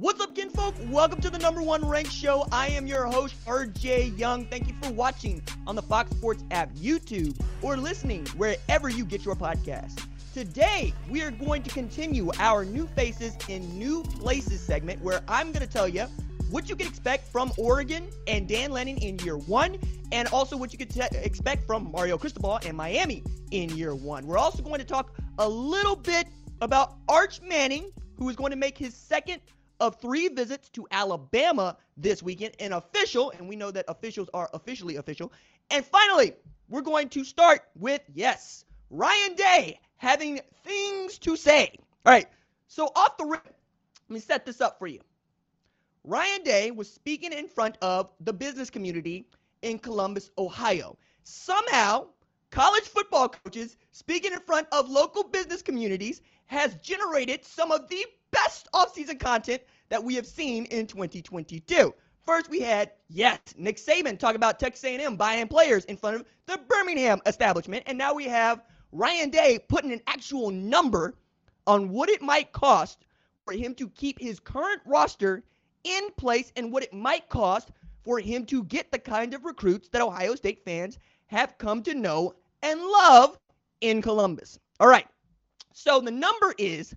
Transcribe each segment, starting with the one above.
What's up, kinfolk? Welcome to the number one ranked show. I am your host, RJ Young. Thank you for watching on the Fox Sports app, YouTube, or listening wherever you get your podcast. Today, we are going to continue our New Faces in New Places segment where I'm going to tell you what you can expect from Oregon and Dan Lanning in year one, and also what you could expect from Mario Cristobal and Miami in year one. We're also going to talk a little bit about Arch Manning, who is going to make his second of three visits to Alabama this weekend, an official, and we know that officials are officially official. And finally, we're going to start with, yes, Ryan Day having things to say. All right, so off the rip, let me set this up for you. Ryan Day was speaking in front of the business community in Columbus, Ohio. Somehow, college football coaches speaking in front of local business communities has generated some of the best offseason content that we have seen in 2022. First, we had yes, Nick Saban talk about Texas A&M buying players in front of the Birmingham establishment, and now we have Ryan Day putting an actual number on what it might cost for him to keep his current roster in place and what it might cost for him to get the kind of recruits that Ohio State fans have come to know and love in Columbus. All right. So the number is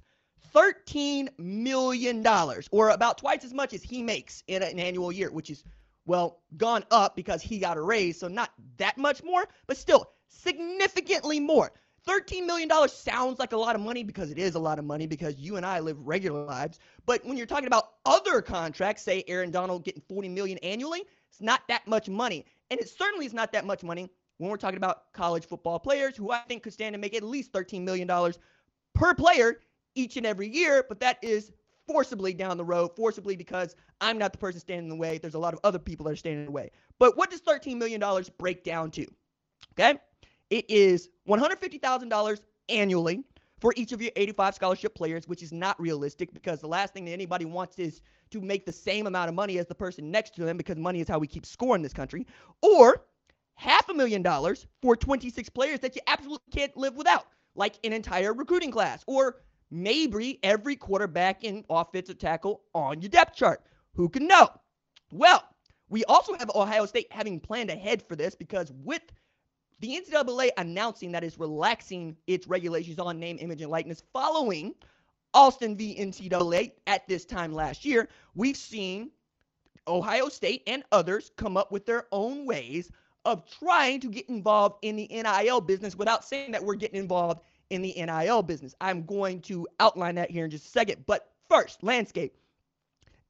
$13 million, or about twice as much as he makes in an annual year, which is, well, gone up because he got a raise. So not that much more, but still significantly more. $13 million sounds like a lot of money because it is a lot of money because you and I live regular lives. But when you're talking about other contracts, say Aaron Donald getting 40 million annually, it's not that much money. And it certainly is not that much money when we're talking about college football players who I think could stand to make at least $13 million per player each and every year, but that is forcibly down the road, forcibly because I'm not the person standing in the way. There's a lot of other people that are standing in the way. But what does $13 million break down to? Okay. It is $150,000 annually for each of your 85 scholarship players, which is not realistic because the last thing that anybody wants is to make the same amount of money as the person next to them because money is how we keep score in this country. Or half a million dollars for 26 players that you absolutely can't live without, like an entire recruiting class, or maybe every quarterback in offensive tackle on your depth chart. Who can know? Well, we also have Ohio State having planned ahead for this because with the NCAA announcing that it's relaxing its regulations on name, image, and likeness following Alston v. NCAA at this time last year, we've seen Ohio State and others come up with their own ways of trying to get involved in the NIL business without saying that we're getting involved in the NIL business. I'm going to outline that here in just a second. But first, landscape.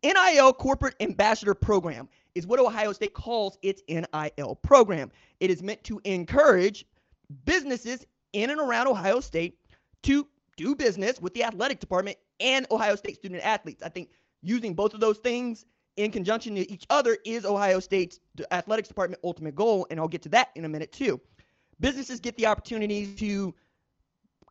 NIL Corporate Ambassador Program is what Ohio State calls its NIL program. It is meant to encourage businesses in and around Ohio State to do business with the athletic department and Ohio State student athletes. I think using both of those things in conjunction to each other is Ohio State's athletics department ultimate goal, and I'll get to that in a minute too. Businesses get the opportunity to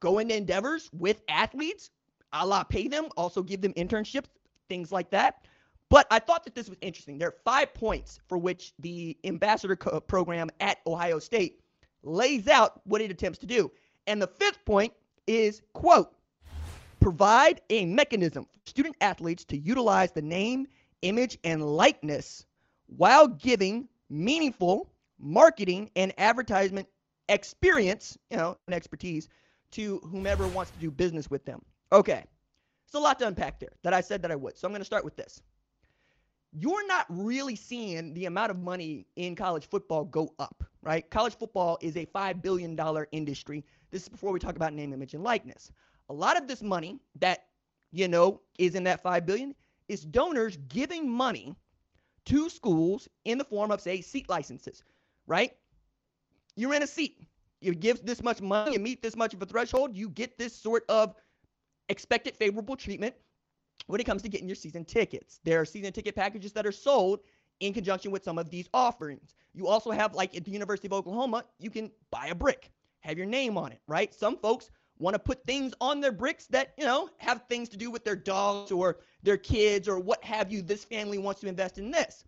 go into endeavors with athletes, a la pay them, also give them internships, things like that. But I thought that this was interesting. There are five points for which the ambassador co- program at Ohio State lays out what it attempts to do. And the fifth point is, quote, provide a mechanism for student athletes to utilize the name, image, and likeness while giving meaningful marketing and advertisement experience, you know, and expertise to whomever wants to do business with them. Okay. It's a lot to unpack there that I said that I would. So I'm going to start with this. You're not really seeing the amount of money in college football go up, right? College football is a $5 billion industry. This is before we talk about name, image, and likeness. A lot of this money that, you know, is in that 5 billion is donors giving money to schools in the form of, say, seat licenses, right? You're in a seat. You give this much money, you meet this much of a threshold, you get this sort of expected favorable treatment when it comes to getting your season tickets. There are season ticket packages that are sold in conjunction with some of these offerings. You also have, like at the University of Oklahoma, you can buy a brick, have your name on it, right? Some folks want to put things on their bricks that, you know, have things to do with their dogs or their kids or what have you. This family wants to invest in this.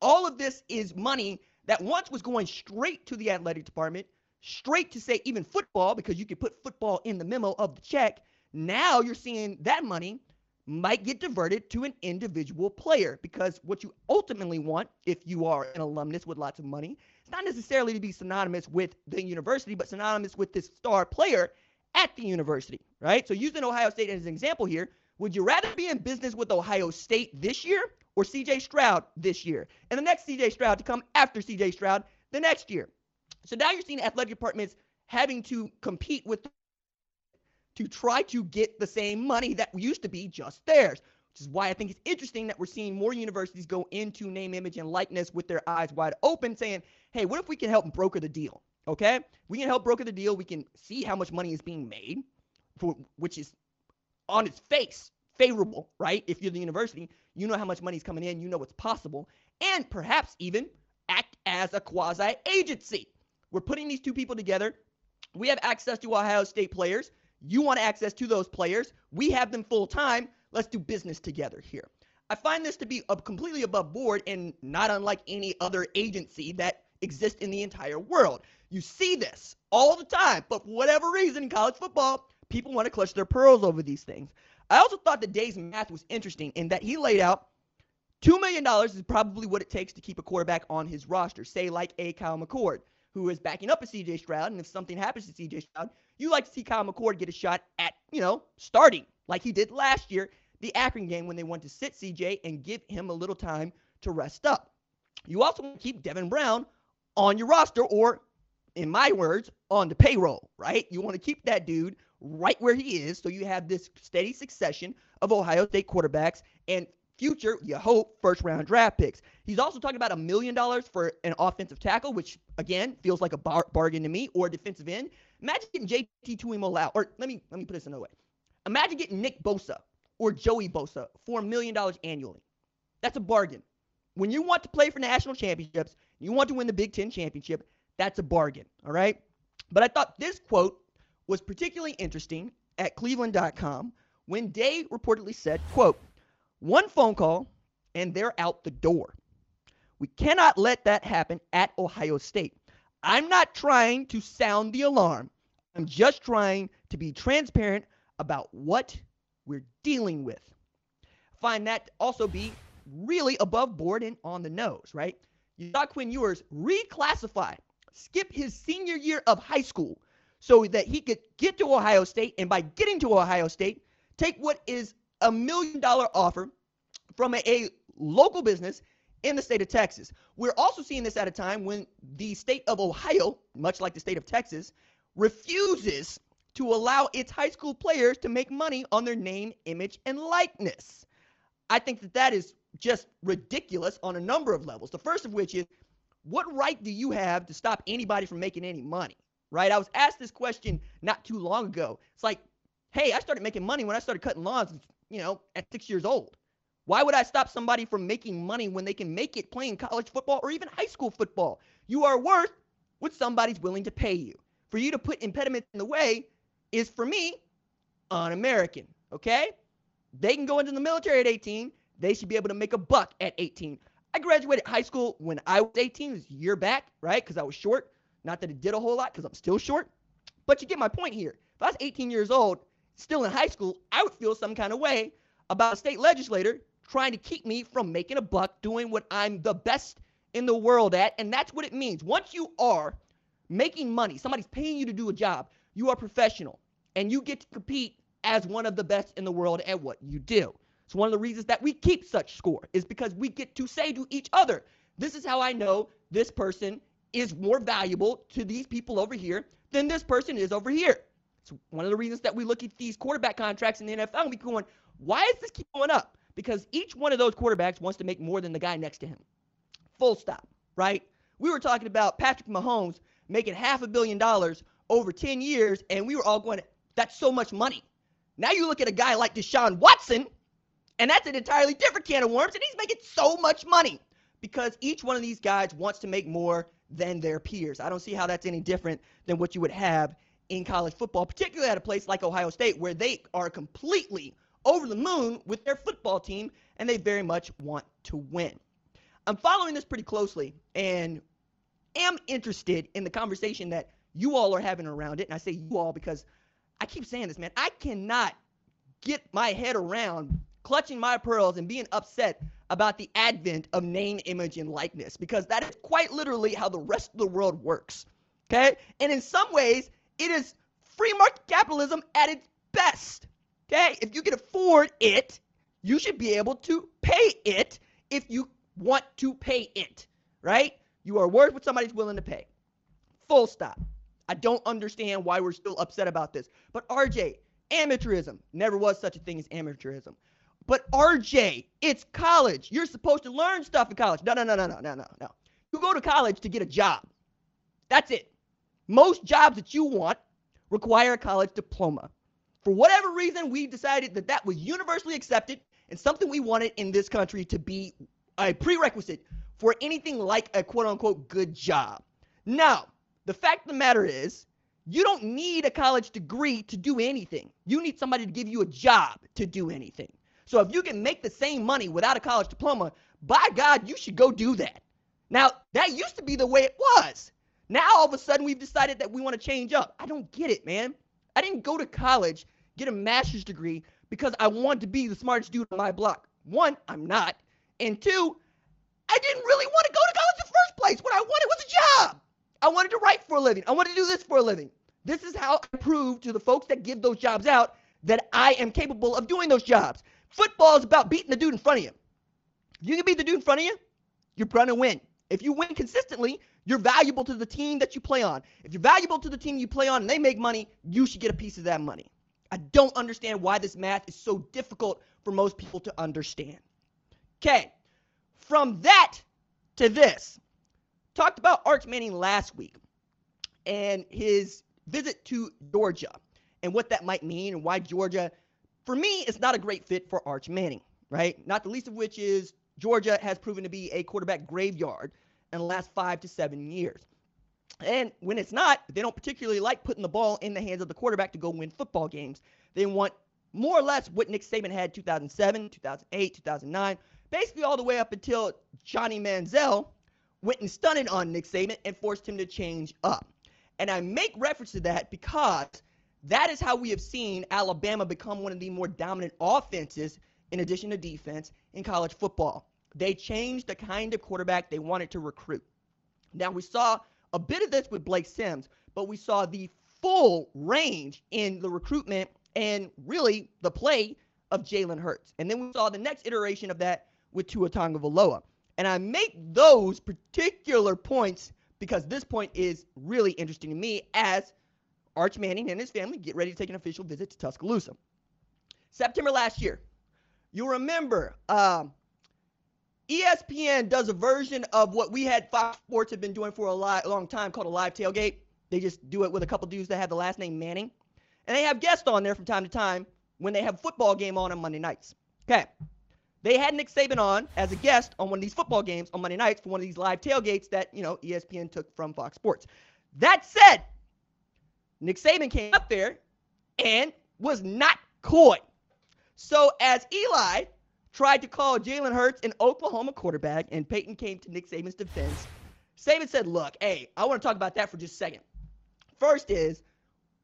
All of this is money that once was going straight to the athletic department, straight to say even football, because you could put football in the memo of the check. Now you're seeing that money might get diverted to an individual player because what you ultimately want, if you are an alumnus with lots of money, it's not necessarily to be synonymous with the university, but synonymous with this star player at the university, right? So using Ohio State as an example here, would you rather be in business with Ohio State this year or CJ Stroud this year? And the next CJ Stroud to come after CJ Stroud the next year. So now you're seeing athletic departments having to compete with to try to get the same money that used to be just theirs. Which is why I think it's interesting that we're seeing more universities go into name, image, and likeness with their eyes wide open, saying, hey, what if we can help broker the deal? Okay? We can help broker the deal. We can see how much money is being made, for, which is on its face favorable, right? If you're the university, you know how much money is coming in, you know what's possible, and perhaps even act as a quasi agency. We're putting these two people together. We have access to Ohio State players. You want access to those players. We have them full time. Let's do business together here. I find this to be completely above board and not unlike any other agency that exists in the entire world. You see this all the time, but for whatever reason in college football, people want to clutch their pearls over these things. I also thought that Day's math was interesting in that he laid out $2 million is probably what it takes to keep a quarterback on his roster, say like a Kyle McCord who is backing up a CJ Stroud. And if something happens to CJ Stroud, you like to see Kyle McCord get a shot at, you know, starting like he did last year, the Akron game when they wanted to sit CJ and give him a little time to rest up. You also want to keep Devin Brown on your roster or, in my words, on the payroll, right? You want to keep that dude right where he is so you have this steady succession of Ohio State quarterbacks and future, you hope, first round draft picks. He's also talking about a million dollars for an offensive tackle, which again feels like a bar- bargain to me, or a defensive end. Imagine getting JT Tuimoloau, or let me let me put this another way. Imagine getting Nick Bosa or Joey Bosa for a million dollars annually. That's a bargain. When you want to play for national championships, you want to win the Big Ten championship, that's a bargain. All right. But I thought this quote was particularly interesting at cleveland.com when Day reportedly said, quote, one phone call, and they're out the door. We cannot let that happen at Ohio State. I'm not trying to sound the alarm. I'm just trying to be transparent about what we're dealing with. Find that also be really above board and on the nose, right? Quinn Ewers reclassify, skip his senior year of high school so that he could get to Ohio State, and by getting to Ohio State, take what is a million dollar offer from a, a local business in the state of Texas. We're also seeing this at a time when the state of Ohio, much like the state of Texas, refuses to allow its high school players to make money on their name, image, and likeness. I think that that is just ridiculous on a number of levels. The first of which is what right do you have to stop anybody from making any money? Right? I was asked this question not too long ago. It's like, hey, I started making money when I started cutting lawns, you know, at six years old. Why would I stop somebody from making money when they can make it playing college football or even high school football? You are worth what somebody's willing to pay you. For you to put impediments in the way is, for me, un American. Okay? They can go into the military at 18. They should be able to make a buck at 18. I graduated high school when I was 18, it was a year back, right? Because I was short. Not that it did a whole lot because I'm still short. But you get my point here. If I was 18 years old still in high school, I would feel some kind of way about a state legislator trying to keep me from making a buck doing what I'm the best in the world at. And that's what it means. Once you are making money, somebody's paying you to do a job, you are professional, and you get to compete as one of the best in the world at what you do. It's one of the reasons that we keep such score is because we get to say to each other, this is how I know this person is more valuable to these people over here than this person is over here. It's one of the reasons that we look at these quarterback contracts in the NFL and we going, why is this keep going up? Because each one of those quarterbacks wants to make more than the guy next to him. Full stop, right? We were talking about Patrick Mahomes making half a billion dollars over 10 years, and we were all going, that's so much money. Now you look at a guy like Deshaun Watson, and that's an entirely different can of worms, and he's making so much money because each one of these guys wants to make more than their peers. I don't see how that's any different than what you would have in college football, particularly at a place like Ohio State, where they are completely over the moon with their football team and they very much want to win. I'm following this pretty closely and am interested in the conversation that you all are having around it. And I say you all because I keep saying this, man. I cannot get my head around clutching my pearls and being upset about the advent of name, image, and likeness because that is quite literally how the rest of the world works. Okay? And in some ways, it is free market capitalism at its best. Okay? If you can afford it, you should be able to pay it if you want to pay it, right? You are worth what somebody's willing to pay. Full stop. I don't understand why we're still upset about this. But RJ, amateurism never was such a thing as amateurism. But RJ, it's college. You're supposed to learn stuff in college. No, no, no, no, no, no, no, no. You go to college to get a job. That's it. Most jobs that you want require a college diploma. For whatever reason, we decided that that was universally accepted and something we wanted in this country to be a prerequisite for anything like a quote unquote good job. Now, the fact of the matter is, you don't need a college degree to do anything. You need somebody to give you a job to do anything. So if you can make the same money without a college diploma, by God, you should go do that. Now, that used to be the way it was. Now all of a sudden we've decided that we want to change up. I don't get it, man. I didn't go to college, get a master's degree because I want to be the smartest dude on my block. One, I'm not. And two, I didn't really want to go to college in the first place. What I wanted was a job. I wanted to write for a living. I wanted to do this for a living. This is how I prove to the folks that give those jobs out that I am capable of doing those jobs. Football is about beating the dude in front of you. You can beat the dude in front of you, you're going to win. If you win consistently, you're valuable to the team that you play on. If you're valuable to the team you play on and they make money, you should get a piece of that money. I don't understand why this math is so difficult for most people to understand. Okay, from that to this, talked about Arch Manning last week and his visit to Georgia and what that might mean and why Georgia, for me, is not a great fit for Arch Manning, right? Not the least of which is Georgia has proven to be a quarterback graveyard in the last five to seven years. And when it's not, they don't particularly like putting the ball in the hands of the quarterback to go win football games. They want more or less what Nick Saban had 2007, 2008, 2009, basically all the way up until Johnny Manziel went and stunted on Nick Saban and forced him to change up. And I make reference to that because that is how we have seen Alabama become one of the more dominant offenses in addition to defense in college football. They changed the kind of quarterback they wanted to recruit. Now, we saw a bit of this with Blake Sims, but we saw the full range in the recruitment and really the play of Jalen Hurts. And then we saw the next iteration of that with Tua Tagovailoa. And I make those particular points because this point is really interesting to me as Arch Manning and his family get ready to take an official visit to Tuscaloosa. September last year, you remember um, ESPN does a version of what we had Fox Sports have been doing for a li- long time called a live tailgate. They just do it with a couple dudes that have the last name Manning. And they have guests on there from time to time when they have football game on on Monday nights. Okay. They had Nick Saban on as a guest on one of these football games on Monday nights for one of these live tailgates that, you know, ESPN took from Fox Sports. That said, Nick Saban came up there and was not coy. So as Eli tried to call Jalen Hurts an Oklahoma quarterback, and Peyton came to Nick Saban's defense. Saban said, Look, hey, I want to talk about that for just a second. First is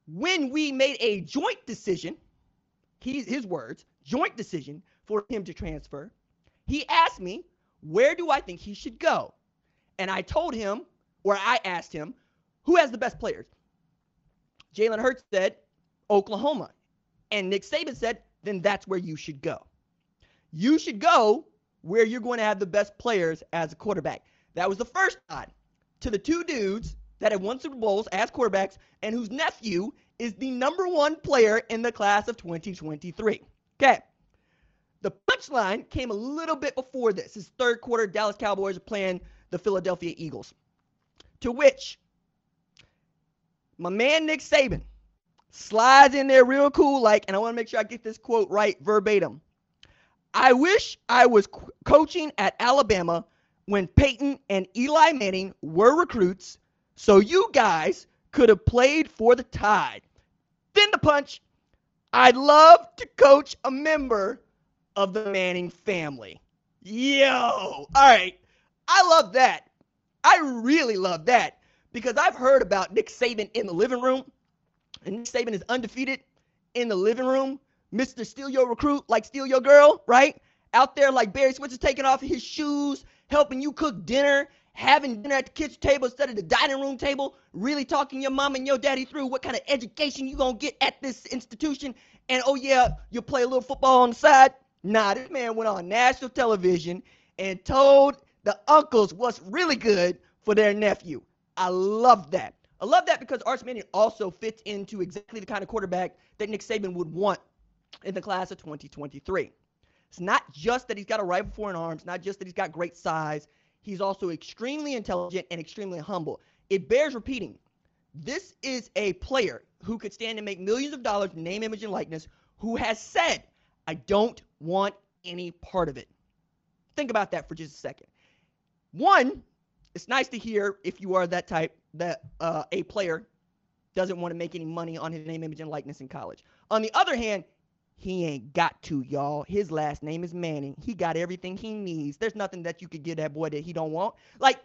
when we made a joint decision, his words, joint decision for him to transfer, he asked me, Where do I think he should go? And I told him, or I asked him, Who has the best players? Jalen Hurts said, Oklahoma. And Nick Saban said, then that's where you should go. You should go where you're going to have the best players as a quarterback. That was the first nod to the two dudes that have won Super Bowls as quarterbacks and whose nephew is the number one player in the class of 2023. Okay. The punchline came a little bit before this. His third quarter, Dallas Cowboys are playing the Philadelphia Eagles. To which my man Nick Saban slides in there real cool, like, and I want to make sure I get this quote right verbatim. I wish I was coaching at Alabama when Peyton and Eli Manning were recruits, so you guys could have played for the Tide. Then the punch. I'd love to coach a member of the Manning family. Yo, all right. I love that. I really love that because I've heard about Nick Saban in the living room, and Nick Saban is undefeated in the living room. Mr. Steal Your Recruit, like Steal Your Girl, right? Out there, like Barry Switzer taking off his shoes, helping you cook dinner, having dinner at the kitchen table instead of the dining room table, really talking your mom and your daddy through what kind of education you gonna get at this institution. And oh yeah, you'll play a little football on the side. Nah, this man went on national television and told the uncles what's really good for their nephew. I love that. I love that because Arch Manning also fits into exactly the kind of quarterback that Nick Saban would want in the class of 2023. It's not just that he's got a rifle for an arms, not just that he's got great size. He's also extremely intelligent and extremely humble. It bears repeating. This is a player who could stand and make millions of dollars name, image, and likeness, who has said, I don't want any part of it. Think about that for just a second. One, it's nice to hear if you are that type that uh, a player doesn't want to make any money on his name, image, and likeness in college. On the other hand, he ain't got to, y'all. His last name is Manning. He got everything he needs. There's nothing that you could give that boy that he don't want. Like,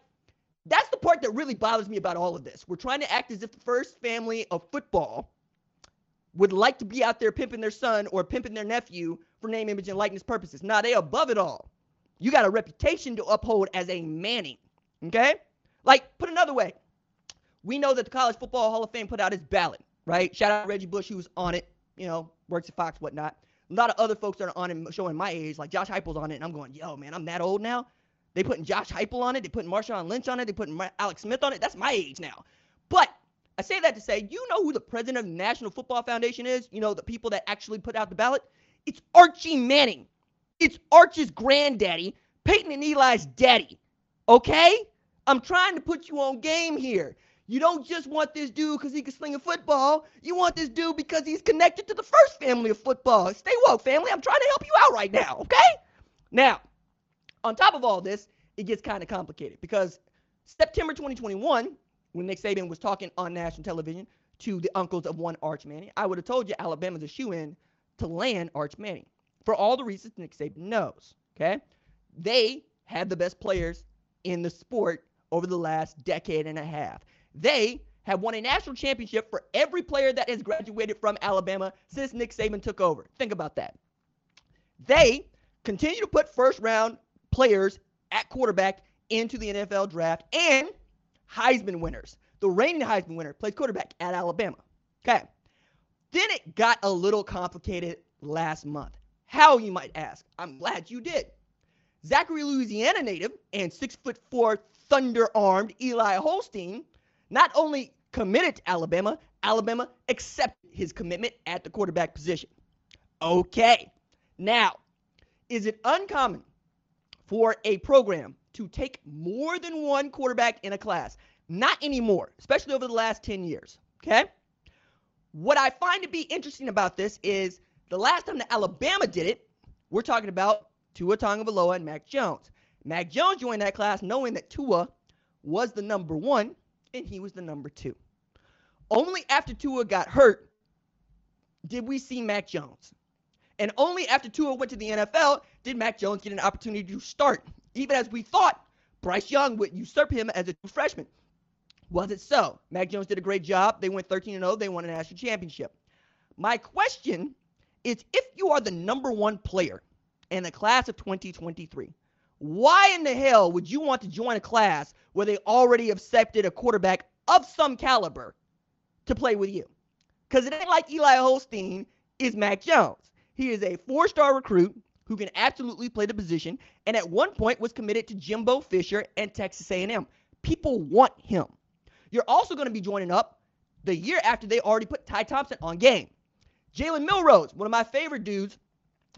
that's the part that really bothers me about all of this. We're trying to act as if the first family of football would like to be out there pimping their son or pimping their nephew for name, image, and likeness purposes. Now, they above it all. You got a reputation to uphold as a Manning. Okay? Like, put another way, we know that the College Football Hall of Fame put out its ballot, right? Shout out Reggie Bush, who was on it, you know, works at Fox, whatnot. A lot of other folks that are on it showing my age, like Josh Heupel's on it, and I'm going, yo, man, I'm that old now. They putting Josh Heupel on it. They putting Marshawn Lynch on it. They putting Alex Smith on it. That's my age now. But I say that to say, you know who the president of the National Football Foundation is? You know, the people that actually put out the ballot? It's Archie Manning. It's Arch's granddaddy, Peyton and Eli's daddy. Okay? I'm trying to put you on game here. You don't just want this dude because he can sling a football. You want this dude because he's connected to the first family of football. Stay woke, family. I'm trying to help you out right now, okay? Now, on top of all this, it gets kind of complicated because September 2021, when Nick Saban was talking on national television to the uncles of one Arch Manning, I would have told you Alabama's a shoe in to land Arch Manning for all the reasons Nick Saban knows, okay? They had the best players in the sport over the last decade and a half. They have won a national championship for every player that has graduated from Alabama since Nick Saban took over. Think about that. They continue to put first round players at quarterback into the NFL draft and Heisman winners. The reigning Heisman winner plays quarterback at Alabama. Okay. Then it got a little complicated last month. How, you might ask? I'm glad you did. Zachary, Louisiana native and six foot four thunder armed Eli Holstein not only committed to Alabama, Alabama accepted his commitment at the quarterback position. Okay. Now, is it uncommon for a program to take more than one quarterback in a class? Not anymore, especially over the last 10 years. Okay? What I find to be interesting about this is the last time that Alabama did it, we're talking about Tua Tagovailoa and Mac Jones. Mac Jones joined that class knowing that Tua was the number one and he was the number two. Only after Tua got hurt did we see Mac Jones. And only after Tua went to the NFL did Mac Jones get an opportunity to start, even as we thought Bryce Young would usurp him as a freshman. Was it so? Mac Jones did a great job. They went 13 0. They won a national championship. My question is if you are the number one player in the class of 2023, why in the hell would you want to join a class where they already accepted a quarterback of some caliber to play with you? Because it ain't like Eli Holstein is Mac Jones. He is a four star recruit who can absolutely play the position and at one point was committed to Jimbo Fisher and Texas A&M. People want him. You're also going to be joining up the year after they already put Ty Thompson on game. Jalen Milroe, one of my favorite dudes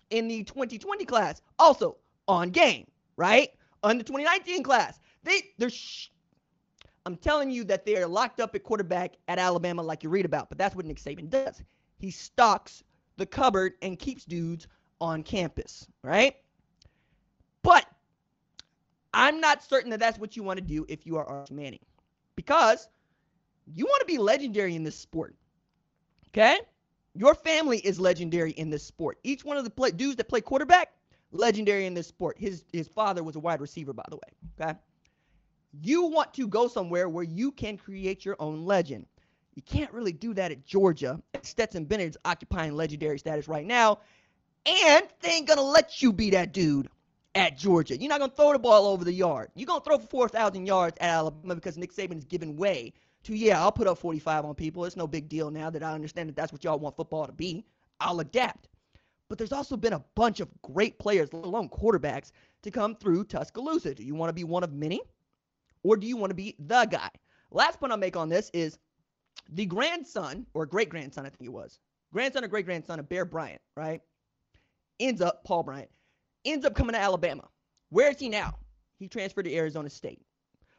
in the 2020 class, also on game, right? On the 2019 class. They they're sh- I'm telling you that they are locked up at quarterback at Alabama like you read about, but that's what Nick Saban does. He stocks the cupboard and keeps dudes on campus, right? But I'm not certain that that's what you want to do if you are Arch Manning because you want to be legendary in this sport. Okay? Your family is legendary in this sport. Each one of the play, dudes that play quarterback, legendary in this sport. His his father was a wide receiver, by the way. Okay? You want to go somewhere where you can create your own legend. You can't really do that at Georgia. Stetson Bennett's occupying legendary status right now, and they ain't gonna let you be that dude at Georgia. You're not gonna throw the ball over the yard. You're gonna throw for 4,000 yards at Alabama because Nick Saban is giving way to yeah, I'll put up 45 on people. It's no big deal now that I understand that that's what y'all want football to be. I'll adapt. But there's also been a bunch of great players, let alone quarterbacks, to come through Tuscaloosa. Do you want to be one of many? Or do you want to be the guy? Last point I'll make on this is the grandson, or great grandson, I think it was, grandson or great grandson of Bear Bryant, right? Ends up, Paul Bryant, ends up coming to Alabama. Where is he now? He transferred to Arizona State.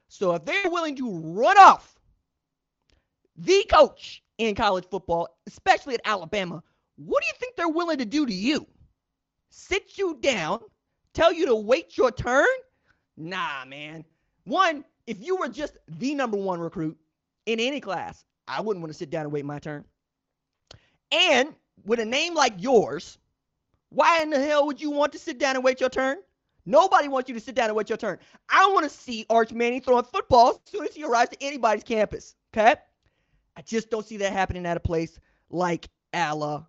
So if they're willing to run off the coach in college football, especially at Alabama, what do you think they're willing to do to you? Sit you down, tell you to wait your turn? Nah, man. One, if you were just the number one recruit in any class, I wouldn't want to sit down and wait my turn. And with a name like yours, why in the hell would you want to sit down and wait your turn? Nobody wants you to sit down and wait your turn. I want to see Arch Manning throwing footballs as soon as he arrives to anybody's campus. Okay? I just don't see that happening at a place like Alabama.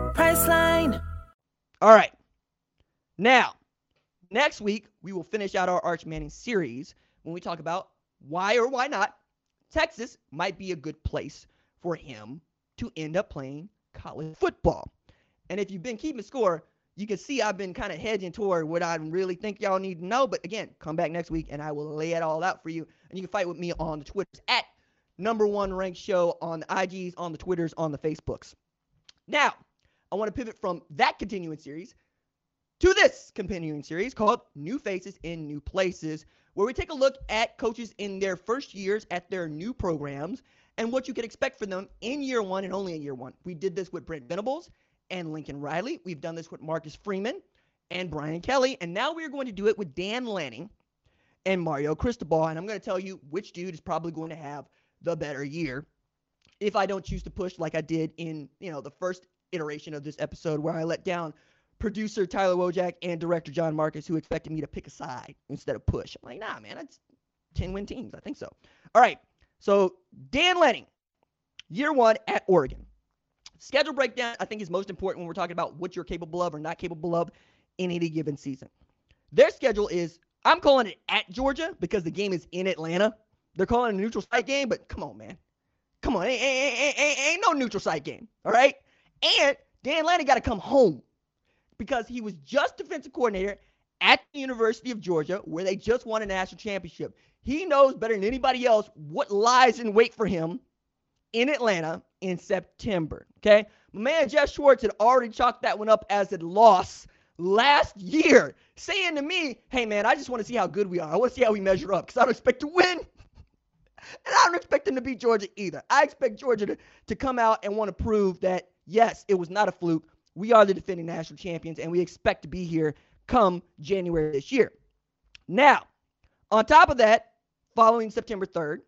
Priceline. All right. Now, next week, we will finish out our Arch Manning series when we talk about why or why not Texas might be a good place for him to end up playing college football. And if you've been keeping score, you can see I've been kind of hedging toward what I really think y'all need to know. But again, come back next week and I will lay it all out for you. And you can fight with me on the Twitters at number one ranked show on the IGs, on the Twitters, on the Facebooks. Now, I want to pivot from that continuing series to this continuing series called New Faces in New Places, where we take a look at coaches in their first years at their new programs and what you can expect from them in year one and only in year one. We did this with Brent Venables and Lincoln Riley. We've done this with Marcus Freeman and Brian Kelly. And now we're going to do it with Dan Lanning and Mario Cristobal. And I'm going to tell you which dude is probably going to have the better year if I don't choose to push like I did in, you know, the first iteration of this episode where I let down producer Tyler Wojak and director John Marcus who expected me to pick a side instead of push. I'm like, nah, man, that's 10 win teams. I think so. All right. So Dan Lanning, year one at Oregon. Schedule breakdown, I think, is most important when we're talking about what you're capable of or not capable of in any given season. Their schedule is, I'm calling it at Georgia because the game is in Atlanta. They're calling it a neutral site game, but come on, man. Come on. Ain't, ain't, ain't, ain't no neutral site game. All right. And Dan Lanning got to come home because he was just defensive coordinator at the University of Georgia, where they just won a national championship. He knows better than anybody else what lies in wait for him in Atlanta in September. Okay. My man Jeff Schwartz had already chalked that one up as a loss last year, saying to me, Hey, man, I just want to see how good we are. I want to see how we measure up because I don't expect to win. And I don't expect them to beat Georgia either. I expect Georgia to, to come out and want to prove that, yes, it was not a fluke. We are the defending national champions, and we expect to be here come January this year. Now, on top of that, following September 3rd,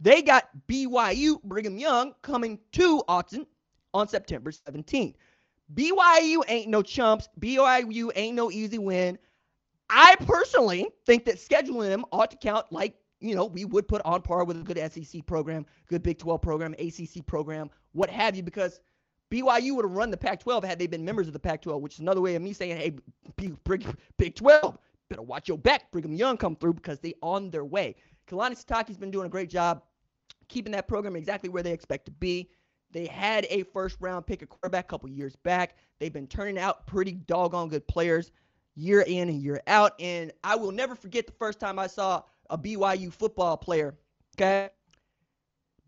they got BYU Brigham Young coming to Austin on September 17th. BYU ain't no chumps. BYU ain't no easy win. I personally think that scheduling them ought to count like, you know, we would put on par with a good SEC program, good Big 12 program, ACC program, what have you, because BYU would have run the Pac 12 had they been members of the Pac 12, which is another way of me saying, hey, Big 12, better watch your back. Brigham Young come through because they on their way. Kalani Sitake's been doing a great job keeping that program exactly where they expect to be. They had a first round pick, a quarterback, a couple years back. They've been turning out pretty doggone good players year in and year out. And I will never forget the first time I saw a BYU football player. Okay.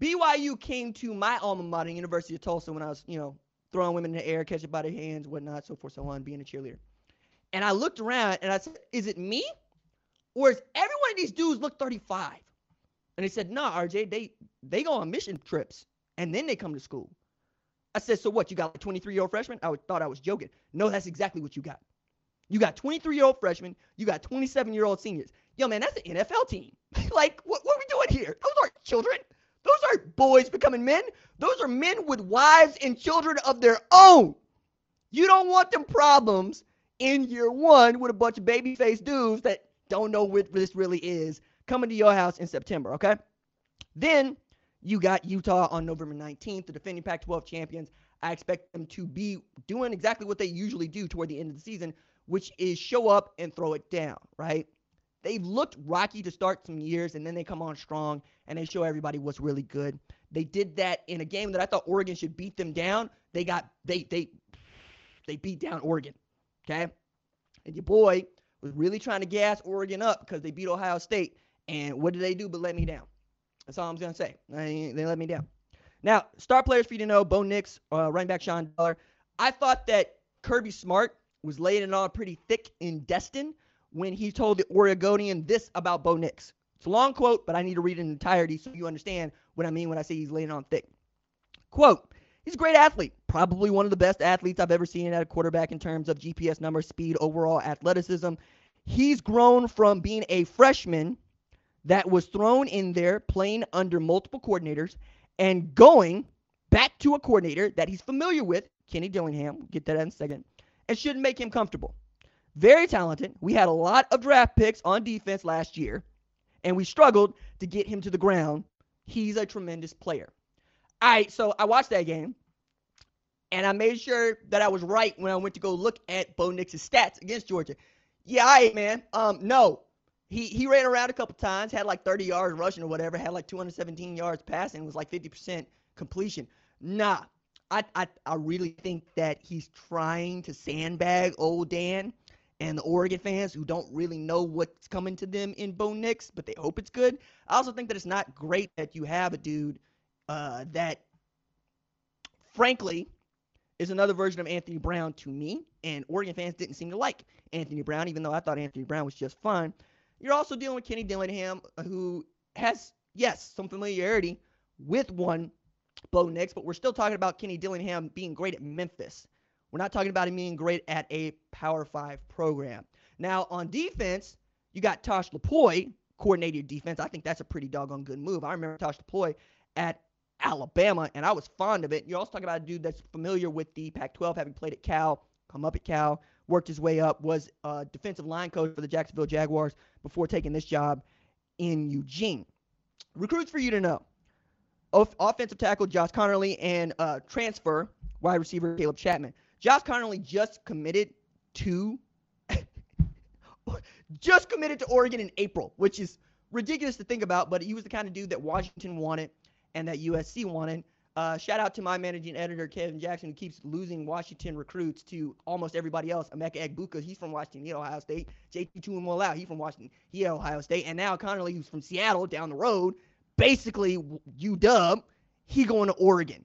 BYU came to my alma mater, University of Tulsa, when I was, you know, throwing women in the air, catching by their hands, whatnot, so forth, so on, being a cheerleader. And I looked around and I said, Is it me? Or is every one of these dudes look 35? And they said, Nah, RJ, they they go on mission trips and then they come to school. I said, So what? You got like 23 year old freshmen? I thought I was joking. No, that's exactly what you got. You got 23 year old freshmen, you got 27 year old seniors. Yo, man, that's an NFL team. like, what, what are we doing here? Those aren't children. Those aren't boys becoming men. Those are men with wives and children of their own. You don't want them problems in year one with a bunch of baby faced dudes that don't know what this really is coming to your house in September, okay? Then you got Utah on November 19th, the defending Pac 12 champions. I expect them to be doing exactly what they usually do toward the end of the season, which is show up and throw it down, right? They've looked rocky to start some years, and then they come on strong and they show everybody what's really good. They did that in a game that I thought Oregon should beat them down. They got they they they beat down Oregon. Okay. And your boy was really trying to gas Oregon up because they beat Ohio State. And what did they do but let me down? That's all I'm to say. They, they let me down. Now, star players for you to know Bo Nix, uh, running back Sean Dollar. I thought that Kirby Smart was laying it on pretty thick in Destin when he told the Oregonian this about Bo Nix. It's a long quote, but I need to read it in entirety so you understand what I mean when I say he's laying on thick. Quote, he's a great athlete, probably one of the best athletes I've ever seen at a quarterback in terms of GPS numbers, speed, overall athleticism. He's grown from being a freshman that was thrown in there playing under multiple coordinators and going back to a coordinator that he's familiar with, Kenny Dillingham, get that in a second, and shouldn't make him comfortable. Very talented. We had a lot of draft picks on defense last year, and we struggled to get him to the ground. He's a tremendous player. All right, so I watched that game, and I made sure that I was right when I went to go look at Bo Nix's stats against Georgia. Yeah, I right, man. Um, no, he he ran around a couple times, had like 30 yards rushing or whatever, had like 217 yards passing, was like 50% completion. Nah, I, I I really think that he's trying to sandbag old Dan and the Oregon fans who don't really know what's coming to them in Bo Nix, but they hope it's good. I also think that it's not great that you have a dude uh, that, frankly, is another version of Anthony Brown to me, and Oregon fans didn't seem to like Anthony Brown, even though I thought Anthony Brown was just fine. You're also dealing with Kenny Dillingham, who has, yes, some familiarity with one Bo Nix, but we're still talking about Kenny Dillingham being great at Memphis. We're not talking about him being great at a Power Five program. Now, on defense, you got Tosh Lupoi coordinated defense. I think that's a pretty doggone good move. I remember Tosh Lupoi at Alabama, and I was fond of it. You're also talking about a dude that's familiar with the Pac 12, having played at Cal, come up at Cal, worked his way up, was a defensive line coach for the Jacksonville Jaguars before taking this job in Eugene. Recruits for you to know. offensive tackle Josh Conerly and uh, transfer wide receiver Caleb Chapman. Josh Conerly just committed to just committed to Oregon in April, which is ridiculous to think about, but he was the kind of dude that Washington wanted and that USC wanted. Uh, shout out to my managing editor, Kevin Jackson, who keeps losing Washington recruits to almost everybody else. Emeka Egbuka, he's from Washington, he at Ohio State. JT Tuimoloau, he's from Washington, he at Ohio State. And now Conerly, who's from Seattle, down the road, basically UW, he going to Oregon.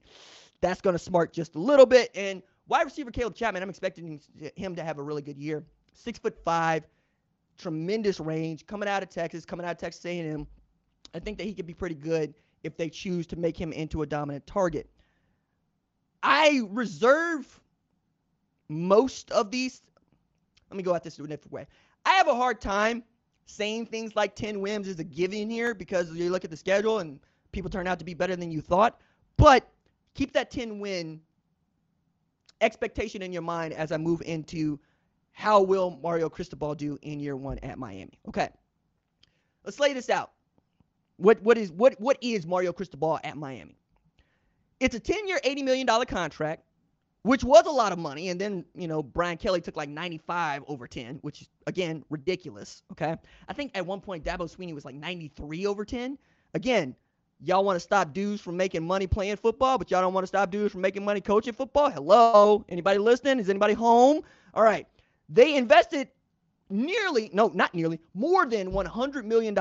That's going to smart just a little bit. And wide receiver Caleb Chapman, I'm expecting him to have a really good year. Six foot five, tremendous range, coming out of Texas, coming out of Texas A&M. I think that he could be pretty good if they choose to make him into a dominant target. I reserve most of these. Let me go at this in a different way. I have a hard time saying things like 10 wins is a given here because you look at the schedule and people turn out to be better than you thought. But keep that 10 win expectation in your mind as I move into how will Mario Cristobal do in year one at Miami? Okay. Let's lay this out. What what is what what is Mario Cristobal at Miami? It's a 10-year, $80 million contract, which was a lot of money. And then, you know, Brian Kelly took like 95 over 10, which is again ridiculous. Okay. I think at one point Dabo Swinney was like 93 over 10. Again, y'all want to stop dudes from making money playing football, but y'all don't want to stop dudes from making money coaching football. Hello? Anybody listening? Is anybody home? All right. They invested nearly, no, not nearly, more than $100 million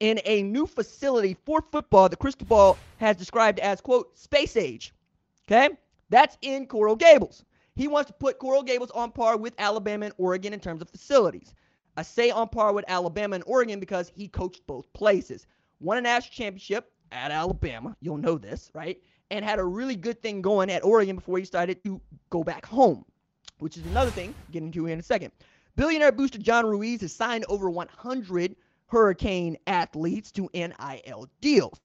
in a new facility for football that Cristobal has described as, quote, space age. Okay? That's in Coral Gables. He wants to put Coral Gables on par with Alabama and Oregon in terms of facilities. I say on par with Alabama and Oregon because he coached both places. Won a national championship at Alabama. You'll know this, right? And had a really good thing going at Oregon before he started to go back home, which is another thing, get into in a second. Billionaire booster John Ruiz has signed over 100 Hurricane athletes to NIL deals,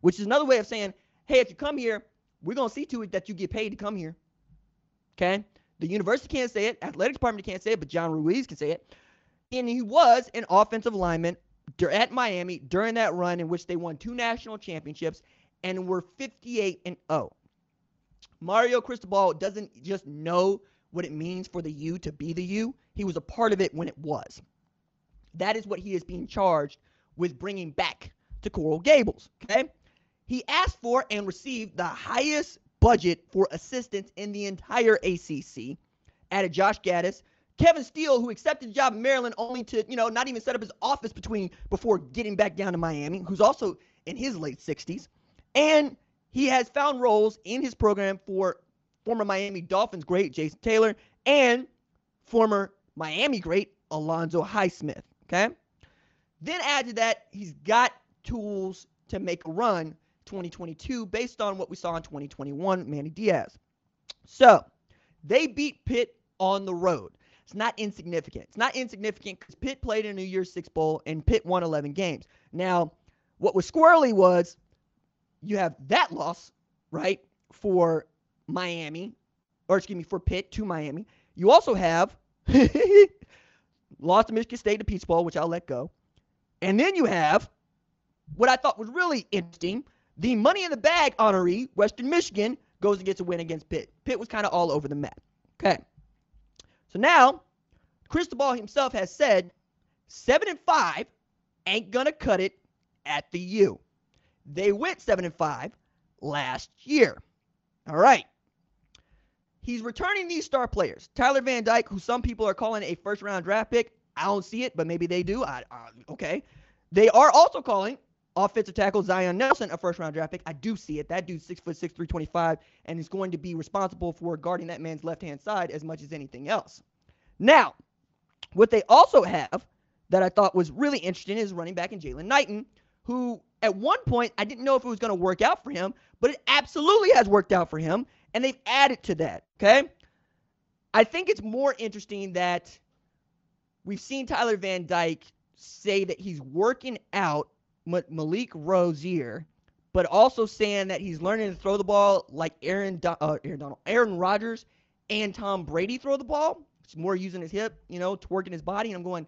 which is another way of saying, hey, if you come here, we're going to see to it that you get paid to come here. Okay? The university can't say it, athletic department can't say it, but John Ruiz can say it. And he was an offensive lineman at Miami during that run in which they won two national championships and were 58 and 0. Mario Cristobal doesn't just know what it means for the U to be the U. He was a part of it when it was. That is what he is being charged with bringing back to Coral Gables. Okay. He asked for and received the highest budget for assistants in the entire ACC. Added Josh Gattis, Kevin Steele, who accepted the job in Maryland only to, you know, not even set up his office between before getting back down to Miami, who's also in his late 60s. And he has found roles in his program for former Miami Dolphins great Jason Taylor and former Miami great Alonzo Highsmith. Okay. Then add to that, he's got tools to make a run 2022 based on what we saw in 2021, Manny Diaz. So they beat Pitt on the road. It's not insignificant. It's not insignificant because Pitt played in a New Year's Six Bowl and Pitt won 11 games. Now, what was squirrely was you have that loss, right, for Miami, or excuse me, for Pitt to Miami. You also have lost to Michigan State to Peach Bowl, which I'll let go. And then you have what I thought was really interesting the money in the bag honoree, Western Michigan, goes and gets a win against Pitt. Pitt was kind of all over the map. Okay. So now, Cristobal himself has said seven and five ain't gonna cut it at the U. They went seven and five last year. All right. He's returning these star players. Tyler Van Dyke, who some people are calling a first round draft pick. I don't see it, but maybe they do. I, uh, okay. They are also calling offensive tackle Zion Nelson a first round draft pick. I do see it. That dude's six foot six, 325, and is going to be responsible for guarding that man's left hand side as much as anything else. Now, what they also have that I thought was really interesting is running back in Jalen Knighton, who at one point I didn't know if it was going to work out for him, but it absolutely has worked out for him and they've added to that. Okay. I think it's more interesting that we've seen Tyler Van Dyke say that he's working out Malik Rosier, but also saying that he's learning to throw the ball like Aaron, uh, Aaron Donald, Aaron Rodgers and Tom Brady throw the ball. It's more using his hip, you know, twerking his body. And I'm going,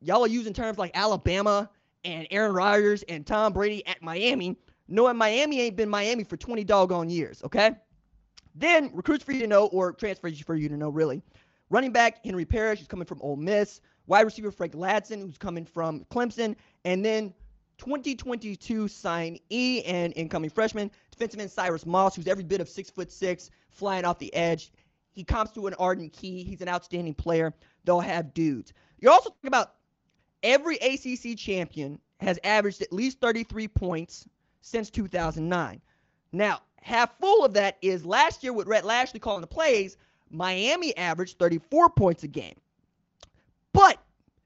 y'all are using terms like Alabama and Aaron Rodgers and Tom Brady at Miami, knowing Miami ain't been Miami for 20 doggone years, okay? Then recruits for you to know, or transfers for you to know, really. Running back Henry Parrish, who's coming from Ole Miss. Wide receiver Frank Ladson, who's coming from Clemson. And then 2022 signee and incoming freshman, defensive end Cyrus Moss, who's every bit of six foot six, flying off the edge. He comes to an Arden Key. He's an outstanding player. They'll have dudes. You're also talking about every ACC champion has averaged at least 33 points since 2009. Now, half full of that is last year with Rhett Lashlee calling the plays, Miami averaged 34 points a game. But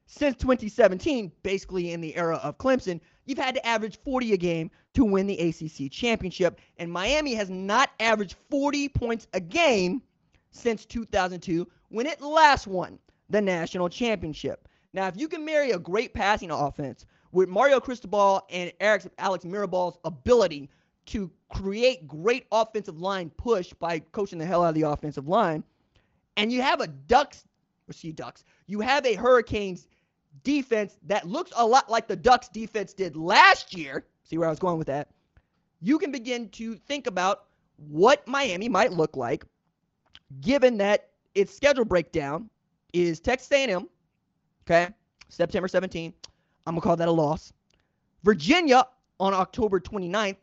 since 2017, basically in the era of Clemson, you've had to average 40 a game to win the ACC championship. And Miami has not averaged 40 points a game since 2002 when it last won the national championship. Now, if you can marry a great passing offense with Mario Cristobal and Alex Mirabal's ability to create great offensive line push by coaching the hell out of the offensive line. And you have a Ducks, or see Ducks, you have a Hurricanes defense that looks a lot like the Ducks defense did last year. See where I was going with that? You can begin to think about what Miami might look like given that its schedule breakdown is Texas A&M, okay, September 17th. I'm going to call that a loss. Virginia on October 29th.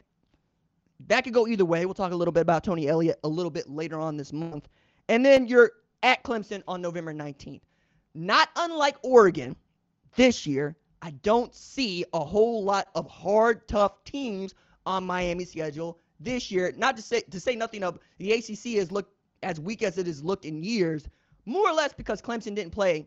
That could go either way. We'll talk a little bit about Tony Elliott a little bit later on this month. And then you're at Clemson on November 19th. Not unlike Oregon this year, I don't see a whole lot of hard, tough teams on Miami's schedule this year. Not to say to say nothing of the ACC has looked as weak as it has looked in years, more or less because Clemson didn't play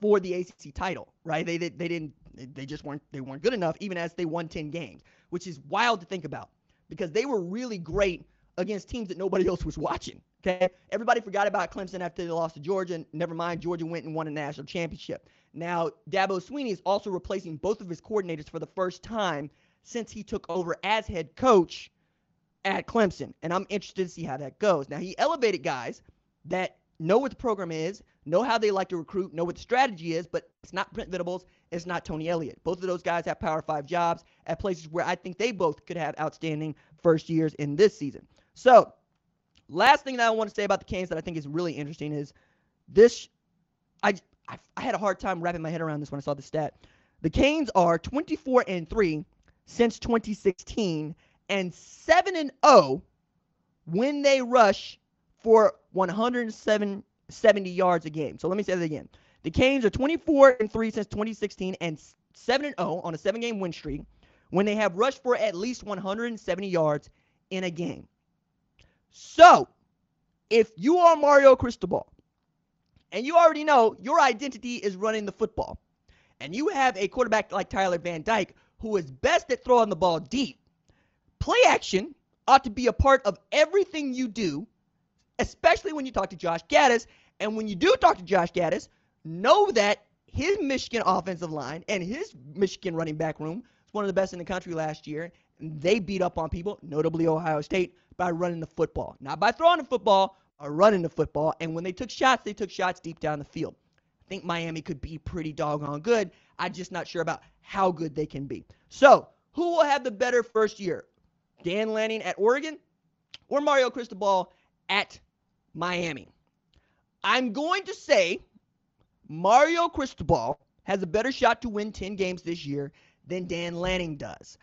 for the ACC title, right? They, they, they didn't they just weren't they weren't good enough even as they won 10 games, which is wild to think about because they were really great against teams that nobody else was watching. Okay, everybody forgot about Clemson after they lost to Georgia. Never mind, Georgia went and won a national championship. Now, Dabo Swinney is also replacing both of his coordinators for the first time since he took over as head coach at Clemson. And I'm interested to see how that goes. Now, he elevated guys that know what the program is, know how they like to recruit, know what the strategy is, but it's not Brent Venables, it's not Tony Elliott. Both of those guys have Power Five jobs at places where I think they both could have outstanding first years in this season. So, last thing that I want to say about the Canes that I think is really interesting is this. I, I, I had a hard time wrapping my head around this when I saw the stat. The Canes are 24 and 3 since 2016 and 7 and 0 when they rush for 170 yards a game. So let me say that again. The Canes are 24 and 3 since 2016 and 7 and 0 on a 7-game win streak when they have rushed for at least 170 yards in a game. So, if you are Mario Cristobal and you already know your identity is running the football, and you have a quarterback like Tyler Van Dyke who is best at throwing the ball deep, play action ought to be a part of everything you do, especially when you talk to Josh Gattis. And when you do talk to Josh Gattis, know that his Michigan offensive line and his Michigan running back room was one of the best in the country last year. They beat up on people, notably Ohio State, by running the football. Not by throwing the football, or running the football. And when they took shots, they took shots deep down the field. I think Miami could be pretty doggone good. I'm just not sure about how good they can be. So, who will have the better first year? Dan Lanning at Oregon or Mario Cristobal at Miami? I'm going to say Mario Cristobal has a better shot to win 10 games this year than Dan Lanning does.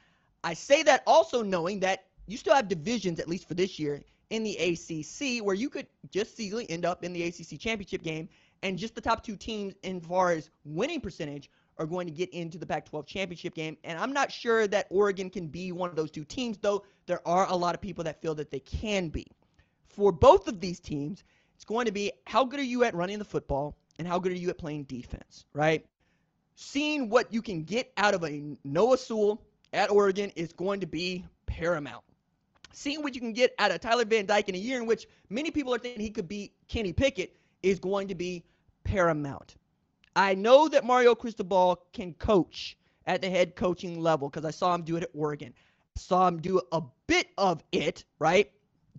I say that also knowing that you still have divisions, at least for this year, in the ACC where you could just easily end up in the ACC championship game and just the top two teams in far as winning percentage are going to get into the Pac-12 championship game. And I'm not sure that Oregon can be one of those two teams, though there are a lot of people that feel that they can be. For both of these teams, it's going to be how good are you at running the football and how good are you at playing defense, right? Seeing what you can get out of a Noah Sewell at Oregon is going to be paramount. Seeing what you can get out of Tyler Van Dyke in a year in which many people are thinking he could be Kenny Pickett is going to be paramount. I know that Mario Cristobal can coach at the head coaching level because I saw him do it at Oregon. I saw him do a bit of it, right?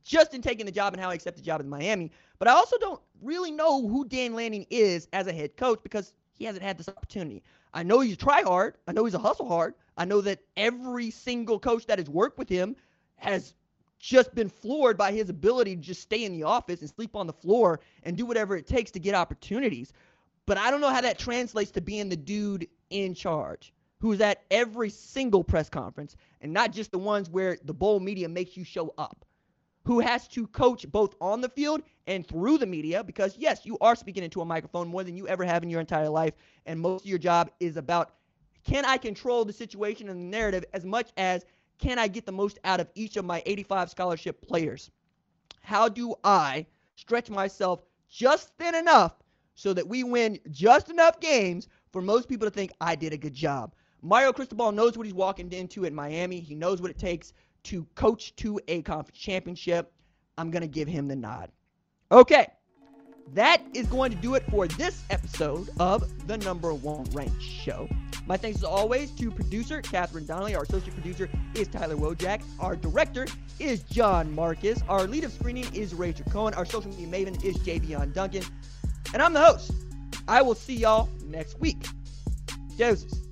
Just in taking the job and how he accepted the job in Miami. But I also don't really know who Dan Lanning is as a head coach because he hasn't had this opportunity. I know he's try hard. I know he's a hustle hard. I know that every single coach that has worked with him has just been floored by his ability to just stay in the office and sleep on the floor and do whatever it takes to get opportunities. But I don't know how that translates to being the dude in charge who's at every single press conference and not just the ones where the bowl media makes you show up. Who has to coach both on the field and through the media because, yes, you are speaking into a microphone more than you ever have in your entire life. And most of your job is about can I control the situation and the narrative as much as can I get the most out of each of my 85 scholarship players? How do I stretch myself just thin enough so that we win just enough games for most people to think I did a good job? Mario Cristobal knows what he's walking into at Miami. He knows what it takes to coach to a conference championship. I'm going to give him the nod. Okay. That is going to do it for this episode of the number one ranked show. My thanks as always to producer Catherine Donnelly. Our associate producer is Tyler Wojak. Our director is John Marcus. Our lead of screening is Rachel Cohen. Our social media maven is Javion Duncan. And I'm the host. I will see y'all next week. Doses.